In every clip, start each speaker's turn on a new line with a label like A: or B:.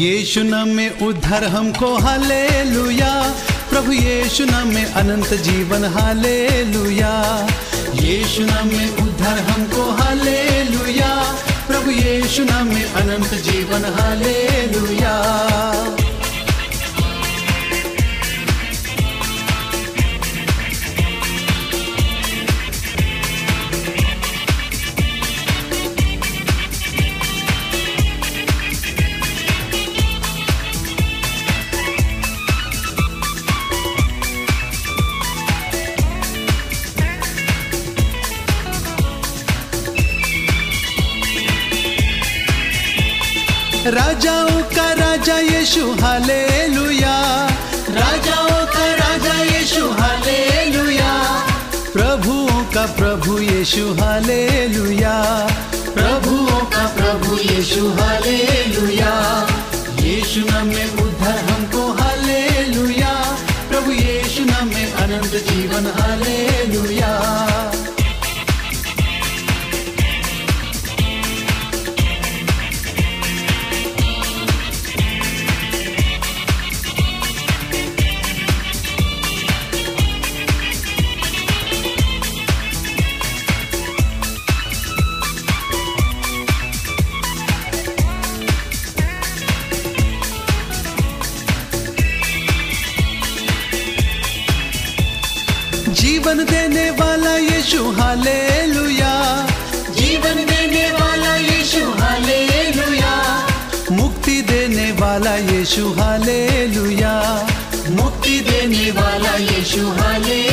A: यीशु नाम में उद्धार हमको हाले लुया प्रभु यीशु नाम में अनंत जीवन हाले लुया यीशु नाम में उद्धार हमको हाले लुया प्रभु यीशु नाम में अनंत जीवन, हालेलुया। राजाओं का राजा यीशु, हालेलुया। राजाओं का राजा यीशु, हालेलुया। प्रभुओं का प्रभु यीशु, हालेलुया। प्रभुओं का प्रभु यीशु हालेलुया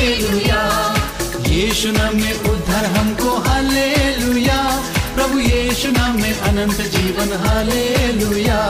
A: हालेलुया यीशु नाम में उद्धार हमको हालेलुया प्रभु यीशु नाम में अनंत जीवन हालेलुया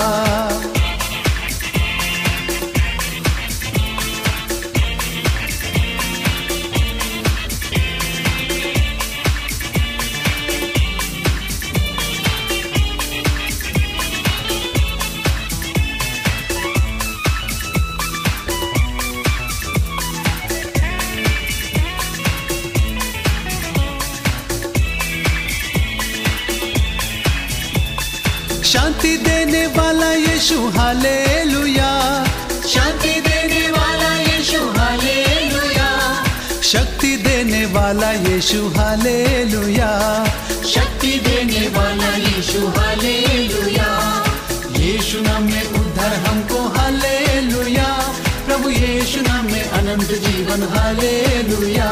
A: यीशु हालेलुया। शांति देने वाला यीशु हालेलुया। शक्ति देने वाला यीशु हालेलुया। शक्ति देने वाला यीशु हालेलुया। यीशु नाम में उद्धार हमको हालेलुया। प्रभु यीशु नाम में अनंत जीवन हालेलुया।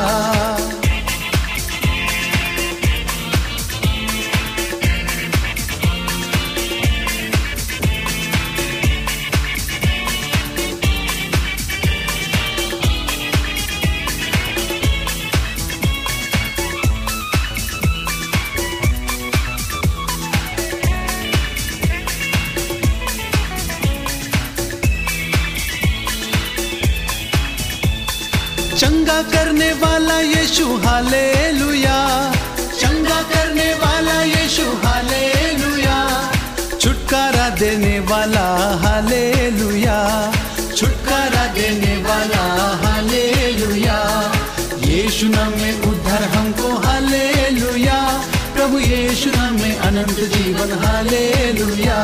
A: यीशु, हालेलुया। चंगा करने वाला यीशु, हालेलुया। छुटकारा देने वाला, हालेलुया। छुटकारा देने वाला, हालेलुया। यीशु नाम में उद्धार हमको, हालेलुया। प्रभु यीशु नाम में अनंत जीवन, हालेलुया।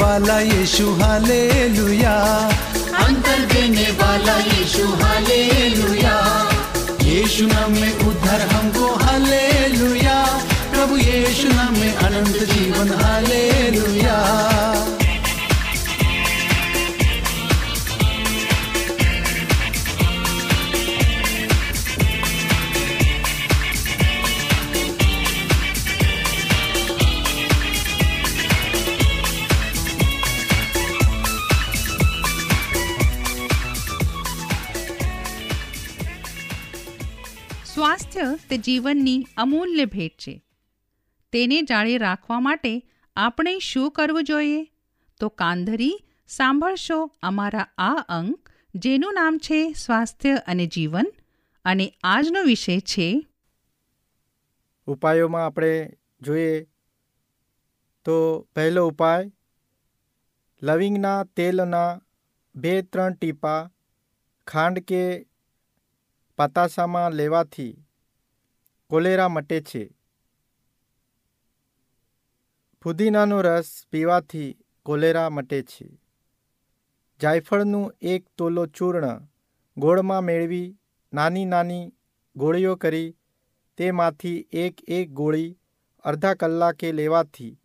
B: वाला यीशु हालेलुया।
A: अंतर देने वाला यीशु हालेलुया।
B: यीशु
A: नाम में उद्धार हमको हालेलुया। प्रभु यीशु नाम में अनंत जीवन हालेलुया।
C: જીવનની અમૂલ્ય ભેટ છે. તેને જાળવી રાખવા માટે આપણે શું કરવું જોઈએ? તો કાંધરી, સાંભળશો અમારા આ અંક, જેનું નામ છે સ્વાસ્થ્ય અને જીવન, અને આજનો વિષય છે
D: ઉપાયોમાં આપણે જોઈએ તો પહેલો ઉપાય, લવિંગના તેલના બે ત્રણ ટીપા ખાંડ કે પતાસામાં લેવાથી કોલેરા મટે છે. ફુદીનાનો રસ પીવાથી કોલેરા મટે છે. જાયફળનું એક તોલો ચૂર્ણ ગોળમાં મેળવી નાની નાની ગોળીઓ કરી તેમાંથી એક એક ગોળી અડધા કલાકે લેવાથી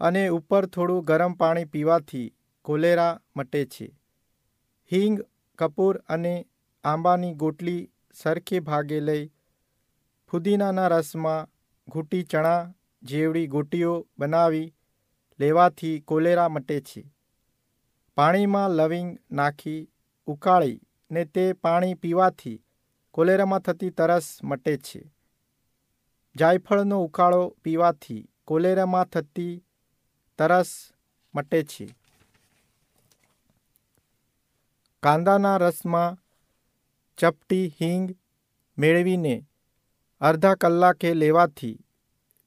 D: અને ઉપર થોડું ગરમ પાણી પીવાથી કોલેરા મટે છે. હિંગ, કપૂર અને આંબાની ગોટલી સરખે ભાગે લઈ ફુદીનાના રસમાં ઘૂંટી ચણા જેવડી ગોટીઓ બનાવી લેવાથી કોલેરા મટે છે. પાણીમાં લવિંગ નાખી ઉકાળી ને તે પાણી પીવાથી કોલેરામાં થતી તરસ મટે છે. જાયફળનો ઉકાળો પીવાથી કોલેરામાં થતી તરસ મટે છે. કાંદાના રસમાં ચપટી હિંગ મેળવીને અડધા કલાકે લેવાથી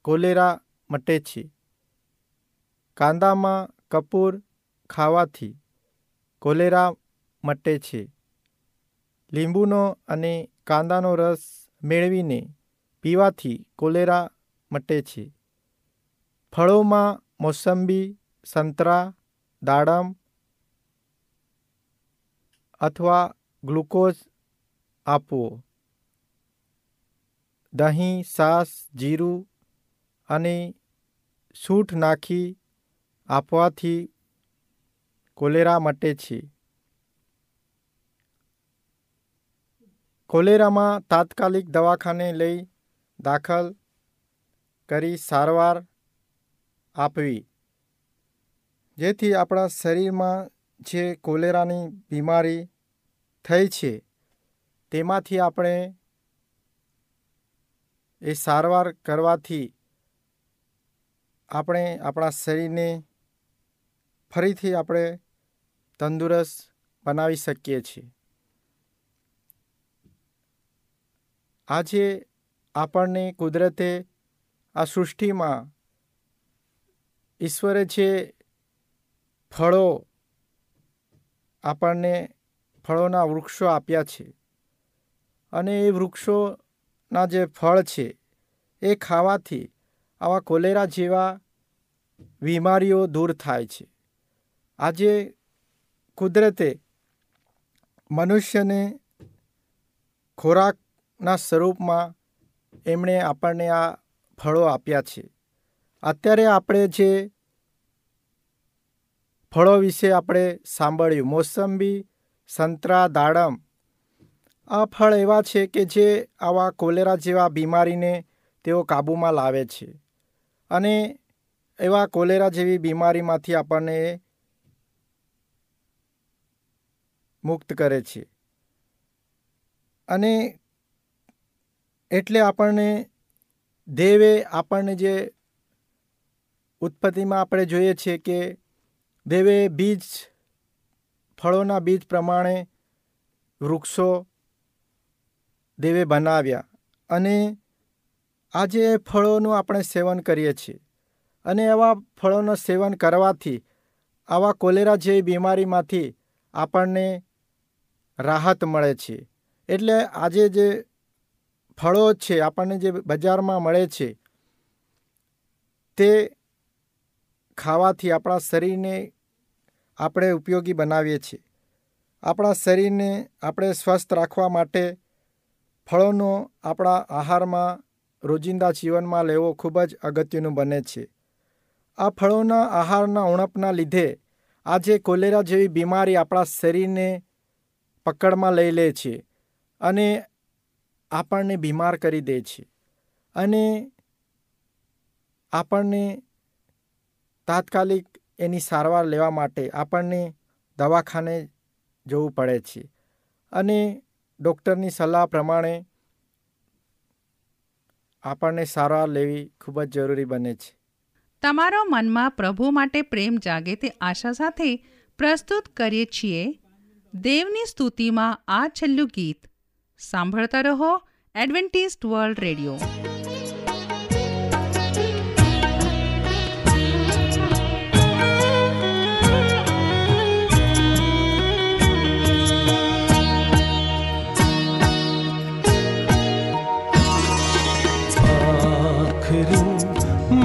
D: કોલેરા મટે છે. કાંદામાં કપૂર ખાવાથી કોલેરા મટે છે. લીંબુનો અને કાંદાનો રસ મેળવીને પીવાથી કોલેરા મટે છે. ફળોમાં મોસંબી, સંતરા, દાડમ અથવા ગ્લુકોઝ આપવો. દહીં, સાસ, જીરું અને સૂંઠ નાખી આપવાથી કોલેરા મટે છે. કોલેરામાં તાત્કાલિક દવાખાને લઈ દાખલ કરી સારવાર આપવી. જેથી આપણા શરીરમાં જે કોલેરાની બીમારી થઈ છે, તેમાંથી આપણે એ સારવાર કરવાથી આપણે આપણા શરીરને ફરીથી આપણે તંદુરસ્ત બનાવી શકીએ છીએ. આજે આપણને કુદરતે આ સૃષ્ટિમાં ઈશ્વરે જે ફળો આપણને ફળોના વૃક્ષો આપ્યા છે અને એ વૃક્ષોના જે ફળ છે, એ ખાવાથી આવા કોલેરા જેવા બીમારીઓ દૂર થાય છે. આજે કુદરતે મનુષ્યને ખોરાકના સ્વરૂપમાં એમણે આપણને આ ફળો આપ્યા છે. અત્યારે આપણે જે ફળો વિશે આપણે સાંભળ્યું, મોસંબી, સંતરા, દાડમ આ ફળ એવા છે કે જે આવા કોલેરા જેવા બીમારીને તેઓ કાબૂમાં લાવે છે. અને એવા કોલેરા જેવી બીમારીમાંથી આપણને મુક્ત કરે છે. અને એટલે આપણને દેવે આપણને જે ઉત્પત્તિમાં આપણે જોઈએ છીએ કે દેવે બીજ, ફળોના બીજ પ્રમાણે વૃક્ષો દેવે બનાવ્યા અને આજે એ ફળોનું આપણે સેવન કરીએ છીએ. અને એવા ફળોનું સેવન કરવાથી, આવા કોલેરા જેવી બીમારીમાંથી આપણને રાહત મળે છે. એટલે આજે જે ફળો છે, આપણને જે બજારમાં મળે છે, તે ખાવાથી આપણા શરીરને આપણે ઉપયોગી બનાવીએ છીએ. આપણા શરીરને આપણે સ્વસ્થ રાખવા માટે ફળોનો આપણા આહારમાં, રોજિંદા જીવનમાં લેવો ખૂબ જ અગત્યનું બને છે. આ ફળોના આહારના ઉણપના લીધે આજે કોલેરા જેવી બીમારી આપણા શરીરને પકડમાં લઈ લે છે અને આપણને બીમાર કરી દે છે અને આપણને તાત્કાલિક એની સારવાર લેવા માટે આપણને દવાખાને જવું પડે છે અને ડૉક્ટરની સલાહ પ્રમાણે આપણને સારવાર લેવી ખૂબ જ જરૂરી બને છે.
C: તમારો મનમાં પ્રભુ માટે પ્રેમ જાગે તે આશા સાથે પ્રસ્તુત કરીએ છીએ. દેવની સ્તુતિમાં આ છેલ્લું ગીત. સાંભળતા રહો એડવેન્ટિસ્ટ વર્લ્ડ રેડિયો.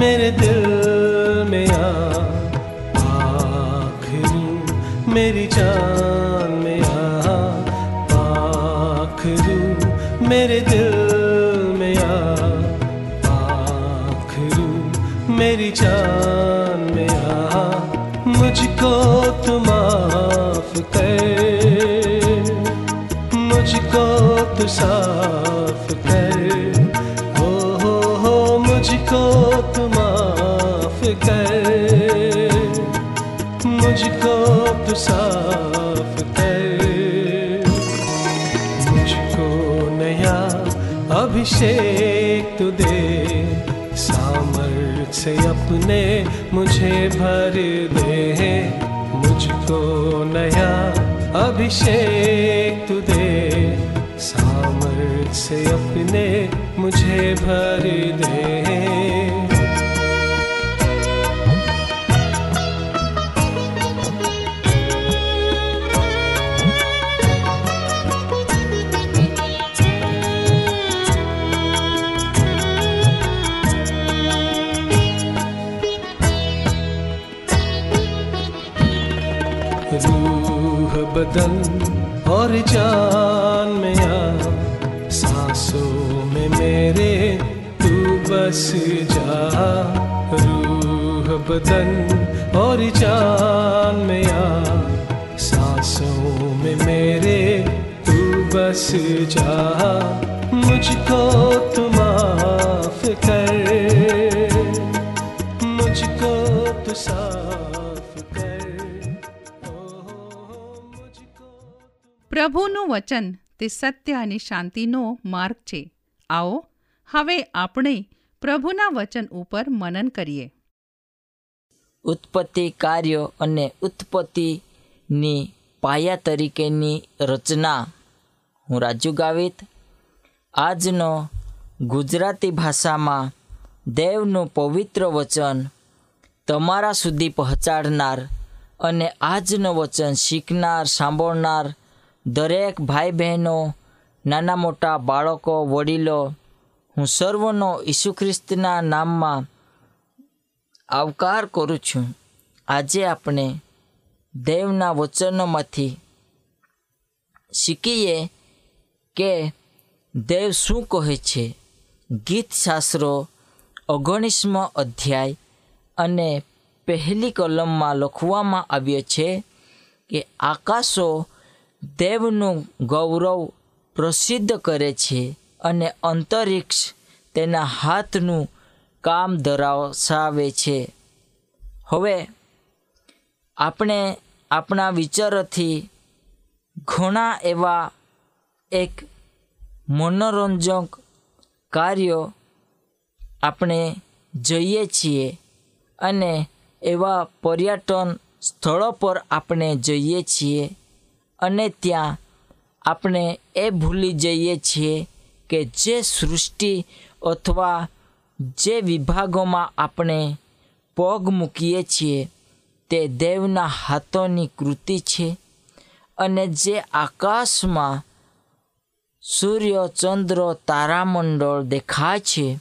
E: मेरे दिल में आ आखिरी मेरी जान में आ आखिरी मेरे दिल में आ आखिरी मेरी जान में आ मुझको तू से अपने मुझे भर दे मुझको नया अभिषेक तू दे सामर्थ से अपने मुझे भर दे रूह बदन और जान में आ। सांसों में मेरे तू बस जा। रूह बदन और जान में आ। सांसों में मेरे तू बस जा। मुझको तू माफ़ कर। मुझको तू साफ़
C: પ્રભુનું વચન તે સત્ય અને શાંતિનો માર્ગ છે. આવો, હવે આપણે પ્રભુના વચન ઉપર મનન કરીએ.
F: ઉત્પત્તિ કાર્ય અને ઉત્પત્તિની પાયા તરીકેની રચના હું રાજુ ગાવિત. આજનો ગુજરાતી ભાષામાં દેવનું પવિત્ર વચન તમારા સુધી પહોંચાડનાર અને આજનું વચન શીખનાર, સાંભળનાર દરેક ભાઈ બહેનો નાના મોટા બાળકો, વડીલો, હું સર્વનો ઈસુ ખ્રિસ્તના નામમાં આવકાર કરું છું. આજે આપણે દેવના વચનોમાંથી શીખીએ કે દેવ શું કહે છે. ગીતશાસ્ત્રો ઓગણીસમો અધ્યાય અને પહેલી કલમમાં લખવામાં આવ્યો છે કે આકાશો દેવનું ગૌરવ પ્રસિદ્ધ કરે છે અને અંતરિક્ષ તેના હાથનું કામ ધરાવસાવે છે. હવે આપણે આપણા વિચારોથી ઘણા એવા એક મનોરંજક કાર્યો આપણે જઈએ છીએ અને એવા પર્યટન સ્થળો પર આપણે જઈએ છીએ. અને ત્યાં આપણે એ ભૂલી જઈએ છીએ કે જે સૃષ્ટિ અથવા જે વિભાગોમાં આપણે પગ મૂકીએ છીએ, તે દેવના હાથોની કૃતિ છે અને જે આકાશમાં સૂર્ય, ચંદ્ર, તારામંડળ દેખાય છે,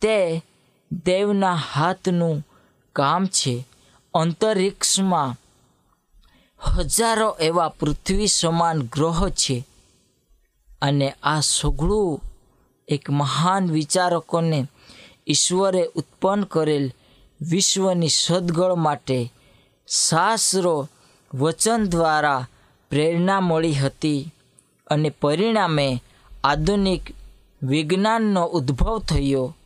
F: તે દેવના હાથનું કામ છે. અંતરિક્ષમાં હજારો એવા પૃથ્વી સમાન ગ્રહ છે. અને આ સઘળું એક મહાન વિચારકોને ઈશ્વરે ઉત્પન્ન કરેલ વિશ્વની સદગળ માટે શાસ્ત્રો વચન દ્વારા પ્રેરણા મળી હતી અને પરિણામે આધુનિક વિજ્ઞાનનો ઉદ્ભવ થયો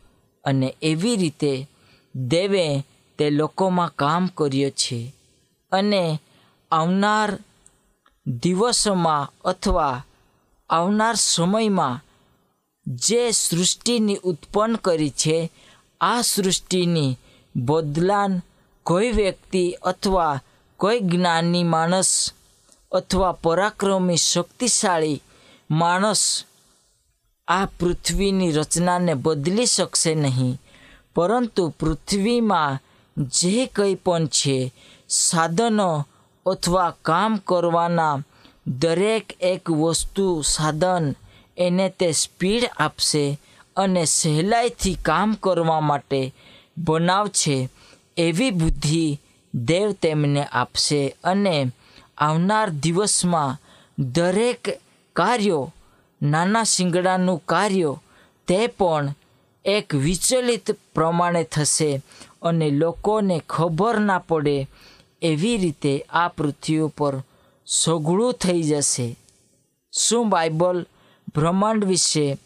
F: અને એવી રીતે દેવે તે લોકોમાં કામ કર્યો છે. અને આવનાર દિવસોમાં અથવા આવનાર સમયમાં જે સૃષ્ટિની ઉત્પન્ન કરી છે, આ સૃષ્ટિની બદલાન કોઈ વ્યક્તિ અથવા કોઈ જ્ઞાની માણસ અથવા પરાક્રમી શક્તિશાળી માણસ આ પૃથ્વીની રચનાને બદલી શકશે નહીં. પરંતુ પૃથ્વીમાં જે કંઈ પણ છે, સાધનો અથવા કામ કરવાના દરેક એક વસ્તુ સાધન એને તે સ્પીડ આપશે અને સહેલાઈથી કામ કરવા માટે બનાવશે એવી બુદ્ધિ દેવ તેમને આપશે અને આવનાર દિવસમાં દરેક કાર્યો, નાના શિંગડાનું કાર્ય, તે પણ એક વિચલિત પ્રમાણે થશે અને લોકોને ખબર ના પડે એવી રીતે આ પૃથ્વી ઉપર સોગળું થઈ જશે. શું બાઇબલ બ્રહ્માંડ વિશે,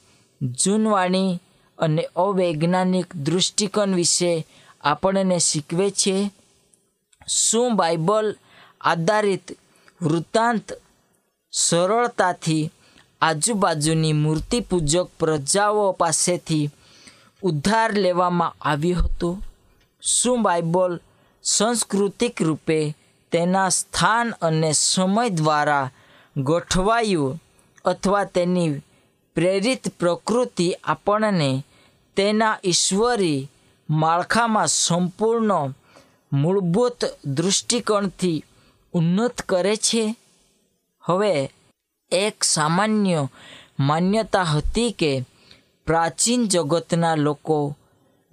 F: જૂનવાણી અને અવૈજ્ઞાનિક દૃષ્ટિકોણ વિશે આપણને શીખવે છે? શું બાઇબલ આધારિત વૃત્તાંત સરળતાથી આજુબાજુની મૂર્તિપૂજક પ્રજાઓ પાસેથી ઉદ્ધાર લેવામાં આવ્યો હતો? શું બાઇબલ સાંસ્કૃતિક રૂપે તેના સ્થાન અને સમય દ્વારા ગોઠવાયું અથવા તેની પ્રેરિત પ્રકૃતિ આપણને તેના ઈશ્વરી માળખામાં સંપૂર્ણ મૂળભૂત દૃષ્ટિકોણથી ઉન્નત કરે છે. હવે એક સામાન્ય માન્યતા હતી કે પ્રાચીન જગતના લોકો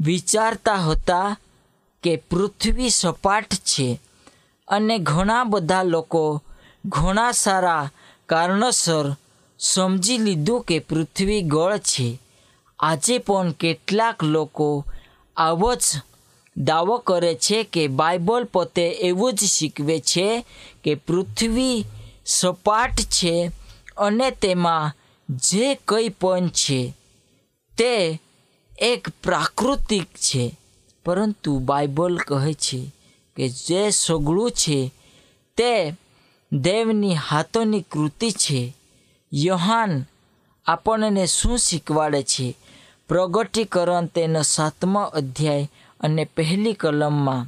F: વિચારતા હતા કે પૃથ્વી સપાટ છે અને ઘણા બધા લોકો ઘણા સારા કારણોસર સમજી લીધું કે પૃથ્વી ગળ છે. આજે પણ કેટલાક લોકો આવો જ દાવો કરે છે કે બાઇબલ પોતે એવું જ શીખવે છે કે પૃથ્વી સપાટ છે અને તેમાં જે કંઈ પણ છે તે એક પ્રાકૃતિક છે. પરંતુ બાઇબલ કહે છે કે જે સગળું છે, તે દેવની હાથોની કૃતિ છે. યોહાન આપણને શું શીખવાડે છે? પ્રગટીકરણ તેનો સાતમો અધ્યાય અને પહેલી કલમમાં.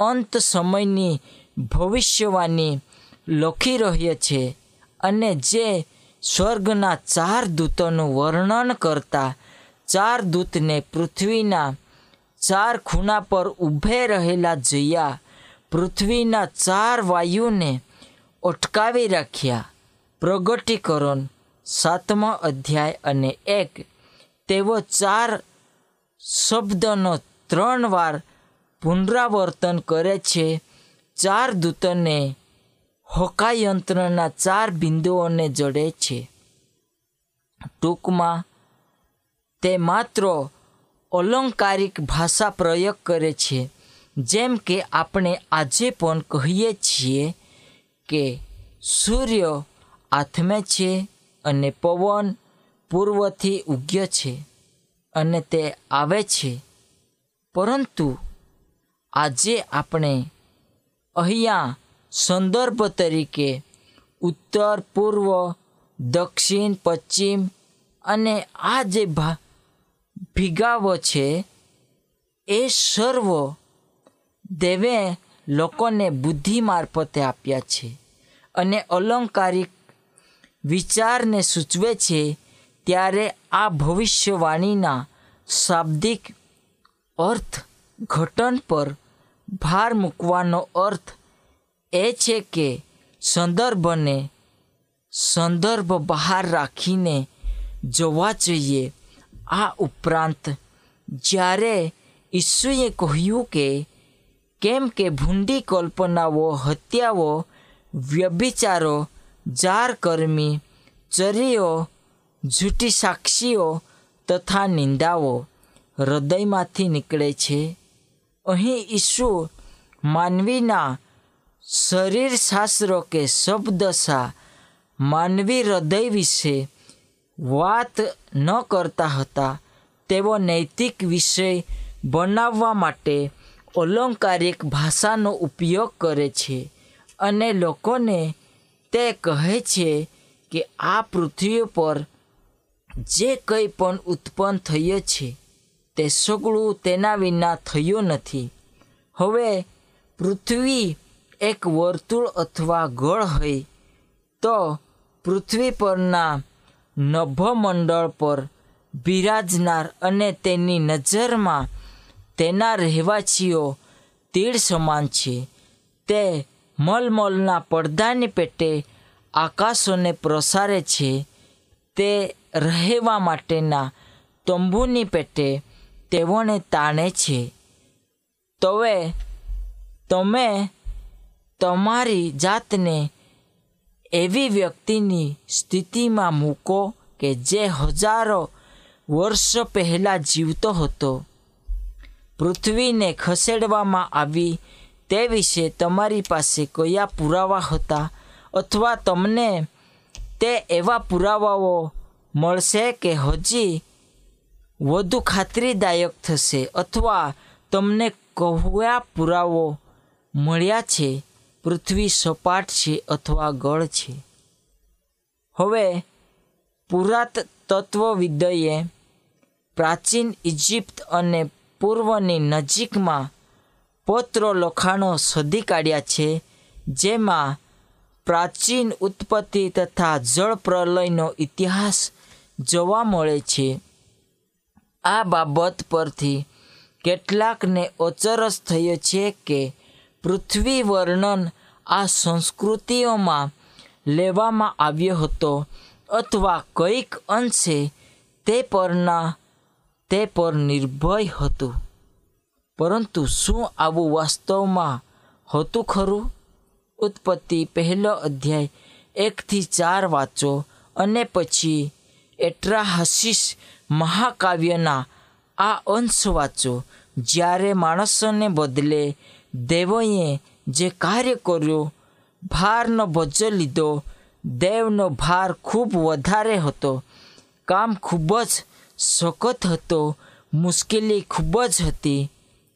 F: અંત સમયની ભવિષ્યવાણી લખી રહ્યો છે અને જે સ્વર્ગના ચાર દૂતોનું વર્ણન કરતા, ચાર દૂતને પૃથ્વીના ચાર ખૂણા પર ઊભે રહેલા જયા પૃથ્વીના ચાર વાયુને અટકાવી રાખ્યા. પ્રગટીકરણ સાતમો અધ્યાય અને એક. તેઓ ચાર શબ્દનો ત્રણ વાર પુનરાવર્તન કરે છે. ચાર દૂતને હોકાયંત્રના ચાર બિંદુઓને જડે છે. ટૂંકમાં, તે માત્ર અલંકારિક ભાષા પ્રયોગ કરે છે. જેમ કે આપણે આજે પણ કહીએ છીએ કે સૂર્ય આથમે છે અને પવન પૂર્વથી ઉગ્ય છે અને તે આવે છે. પરંતુ આજે આપણે અહીંયા સંદર્ભ તરીકે ઉત્તર, પૂર્વ, દક્ષિણ, પશ્ચિમ અને આ જે ભા ભીગાવો છે, એ સર્વ દેવે લોકોને બુદ્ધિ મારફતે આપ્યા છે અને અલંકારિક વિચારને સૂચવે છે ત્યારે આ ભવિષ્યવાણીના શાબ્દિક અર્થ ઘટન પર ભાર મૂકવાનો અર્થ એ છે કે સંદર્ભને સંદર્ભ બહાર રાખીને જોવા જોઈએ આ ઉપરાંત જ્યારે ઈસુએ કહ્યું કે, કેમ કે ભૂંડી કલ્પનાઓ, હત્યાઓ, વ્યભિચારો, જારકર્મી, ચરીઓ, જૂઠી સાક્ષીઓ તથા નિંદાઓ હૃદયમાંથી નીકળે છે. અહીં ઈસુ માનવીના શરીરશાસ્ત્રો કે શબ્દશા માનવી હૃદય વિશે વાત ન કરતા હતા. તેવો નૈતિક વિષય બનાવવા માટે અલંકારિક ભાષાનો ઉપયોગ કરે છે અને લોકોને તે કહે છે કે આ પૃથ્વી પર જે કંઈ પણ ઉત્પન્ન થયું છે, તે સગળું તેના વિના થયું નથી. હવે, પૃથ્વી એક વર્તુળ અથવા ગળ હોય, તો પૃથ્વી પરના નભમંડળ પર બિરાજનાર અને તેની નજરમાં તેના રહેવાસીઓ તીડ સમાન છે. તે મલમલના પડદાની પેટે આકાશોને પ્રસારે છે. તે રહેવા માટેના તંબુની પેટે તેઓને તાણે છે. તવે, તમે તમારી જાતને એવી વ્યક્તિની સ્થિતિમાં મૂકો કે જે હજારો વર્ષ પહેલાં જીવતો હતો. પૃથ્વીને ખસેડવામાં આવી તે વિશે તમારી પાસે કયા પુરાવા હતા અથવા તમને તે એવા પુરાવાઓ મળશે કે હજી વધુ ખાતરીદાયક થશે અથવા તમને કયા પુરાવો મળ્યા છે? પૃથ્વી સપાટ છે અથવા ગળ છે. હવે પુરાતત્વવિદએ પ્રાચીન ઇજિપ્ત અને પૂર્વની નજીકમાં પત્રો લખાણો શોધી કાઢ્યા છે, જેમાં પ્રાચીન ઉત્પત્તિ તથા જળ પ્રલયનો ઇતિહાસ જોવા મળે છે. આ બાબત પરથી કેટલાકને અચરજ થયો છે કે પૃથ્વી વર્ણન આ સંસ્કૃતિઓમાં લેવામાં આવ્યો હતો અથવા કંઈક અંશે તે પરના, તે પર નિર્ભય હતું. પરંતુ શું આવું વાસ્તવમાં હતું ખરું? ઉત્પત્તિ પહેલો અધ્યાય એકથી ચાર વાંચો અને પછી એટ્રાહસીસ મહાકાવ્યના આ અંશ વાંચો. જ્યારે માણસોને બદલે દેવોએ જે કાર્ય કર્યું, ભારનો ભજો લીધો, દેવનો ભાર ખૂબ વધારે હતો, કામ ખૂબ જ સખત હતો, મુશ્કેલી ખૂબ જ હતી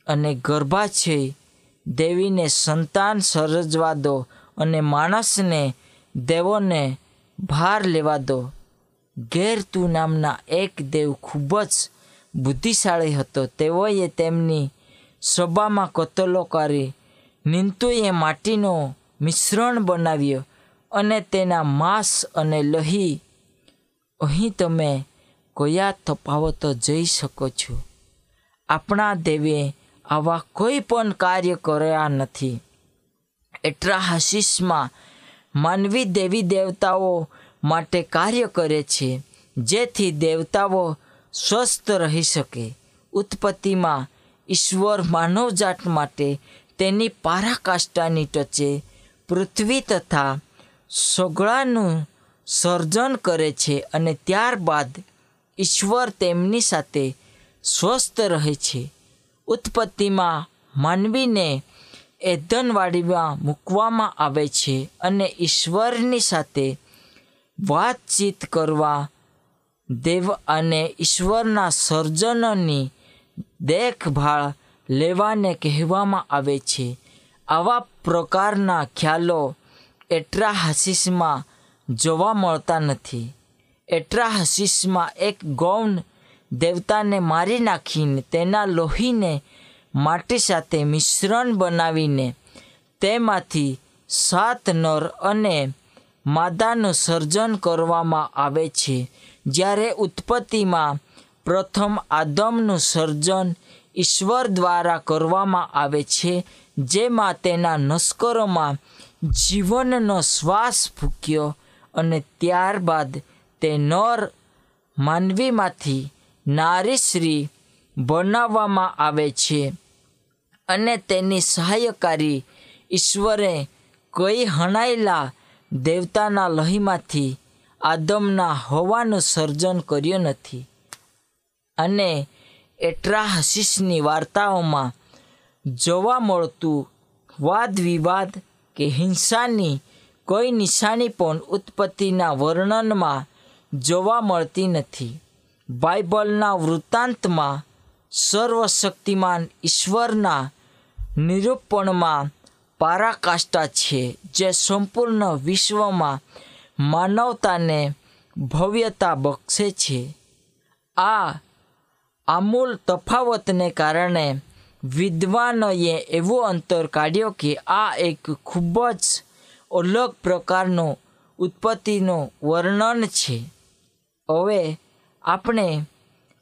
F: અને ગર્ભાશય દેવીને સંતાન સર્જવા દો અને માણસને, દેવોને ભાર લેવા દો. ગેરતુ નામના એક દેવ ખૂબ જ બુદ્ધિશાળી હતો. તેઓએ તેમની સભામાં કતલો કરી નિંતુએ માટીનો મિશ્રણ બનાવ્યો અને તેના માંસ અને લહી. અહીં તમે કયા તફાવતો જઈ શકો છો? આપણા દેવે આવા કોઈ પણ કાર્ય કર્યા નથી. એટ્રાહાસીસમાં માનવી દેવી દેવતાઓ માટે કાર્ય કરે છે, જેથી દેવતાઓ સ્વસ્થ રહી શકે. ઉત્પત્તિમાં ઈશ્વર માનવજાત માટે તેની પરાકાષ્ઠાની ટચે પૃથ્વી તથા સગળાનું સર્જન કરે છે અને ત્યારબાદ ઈશ્વર તેમની સાથે સ્વસ્થ રહે છે. ઉત્પત્તિમાં માનવીને એધનવાડીમાં મૂકવામાં આવે છે અને ઈશ્વરની સાથે વાતચીત કરવા દેવ અને ઈશ્વરના સર્જનની દેખભાળ લેવાને કહેવામાં આવે છે. આવા પ્રકારના ખ્યાલો એટ્રાહાસિસમાં જોવા મળતા નથી. એટ્રાહાસિસમાં એક ગૌણ દેવતાને મારી નાખીને તેના લોહીને માટી સાથે મિશ્રણ બનાવીને તેમાંથી સાત નર અને માદાનું સર્જન કરવામાં આવે છે. જ્યારે ઉત્પત્તિમાં પ્રથમ આદમનું સર્જન ઈશ્વર દ્વારા કરવામાં આવે છે, જેમાં તેના નસ્કરોમાં જીવનનો શ્વાસ ફૂક્યો અને ત્યારબાદ તે નર માનવીમાંથી નારીશ્રી બનાવવામાં આવે છે અને તેની સહાયકારી ઈશ્વરે કઈ હણાયેલા દેવતાના લહીમાંથી આદમના હવાનું સર્જન કર્યું નથી. અને એટ્રા હસીસની વાર્તાઓમાં જોવા મળતું વાદ વિવાદ કે હિંસાની કોઈ નિશાની પણ ઉત્પત્તિના વર્ણનમાં જોવા મળતી નથી. બાઇબલના વૃત્તાંતમાં સર્વશક્તિમાન ઈશ્વરના નિરૂપણમાં પારાકાષ્ઠા છે, જે સંપૂર્ણ વિશ્વમાં માનવતાને ભવ્યતા બક્ષે છે. આ આમૂલ તફાવતને કારણે વિદ્વાનોએ એવો અંતર કાઢ્યો કે આ એક ખૂબ જ અલગ પ્રકારનો ઉત્પત્તિનું વર્ણન છે. હવે આપણે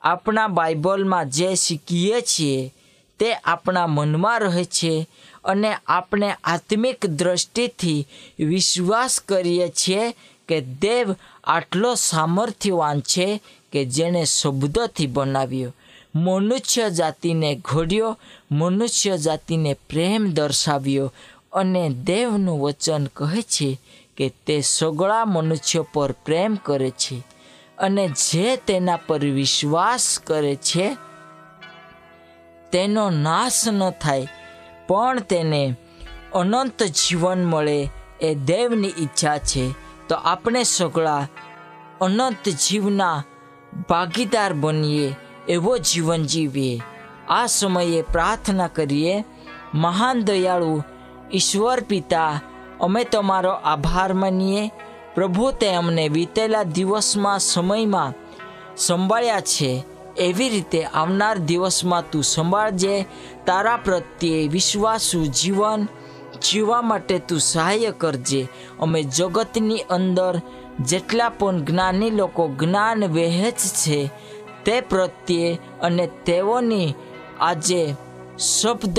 F: આપણા બાઇબલમાં જે શીખીએ છીએ તે આપણા મનમાં રહે છે અને આપણે આત્મિક દ્રષ્ટિથી વિશ્વાસ કરીએ છીએ કે દેવ આટલો સામર્થ્યવાન છે કે જેણે શબ્દોથી બનાવ્યો. મનુષ્ય જાતિને ઘડ્યો, મનુષ્ય જાતિને પ્રેમ દર્શાવ્યો અને દેવનું વચન કહે છે કે તે સગળા મનુષ્ય પર પ્રેમ કરે છે અને જે તેના પર વિશ્વાસ કરે છે, તેનો નાશ ન થાય, પણ તેને અનંત જીવન મળે એ દેવની ઈચ્છા છે. તો આપણે સગળા અનંત જીવના ભાગીદાર બનીએ, એવો જીવન જીવીએ. આ સમયે પ્રાર્થના કરીએ, મહાન દયાળુ, ઈશ્વર પિતા, અમે તમારો આભાર માનીએ. પ્રભુ, તે અમને વીતેલા દિવસમાં સમયમાં સંભાળ્યા છે. એવી રીતે આવનાર દિવસમાં તું સંભાળજે. તારા પ્રત્યે વિશ્વાસુ, જીવન જીવવા માટે તું સહાય કરજે. અમે જગતની અંદર જેટલા પણ જ્ઞાની લોકો જ્ઞાન વહેંચ છે, તે પ્રત્યે અને તેઓની આજે શબ્દ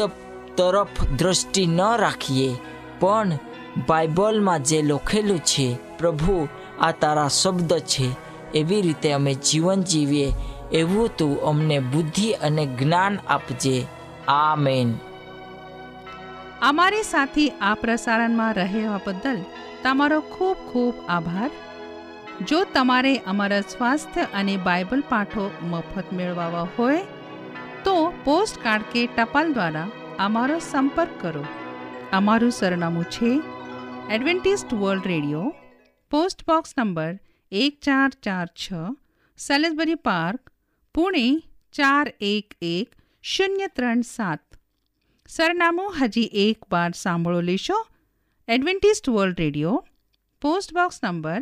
F: તરફ દ્રષ્ટિ ન રાખીએ, પણ બાઇબલમાં જે લખેલું છે, પ્રભુ, આ તારા શબ્દ છે, એવી રીતે અમે જીવન જીવીએ, એવું તું અમને બુદ્ધિ અને જ્ઞાન આપજે. આ મેન
C: અમારી સાથે આ પ્રસારણમાં રહેવા બદલ તમારો ખૂબ ખૂબ આભાર. જો તમારે અમારા સ્વાસ્થ્ય અને બાઇબલ પાઠો મફત મેળવવા હોય, તો પોસ્ટ કાર્ડ કે ટપાલ દ્વારા અમારો સંપર્ક કરો. અમારું સરનામું છે Adventist World Radio, post box number એક ચાર ચાર છ, સેલેસબરી પાર્ક, પુણે ચાર એક એક શૂન્ય ત્રણ સાત. સરનામું હજી એક વાર સાંભળો લેશો. Adventist World Radio, post box number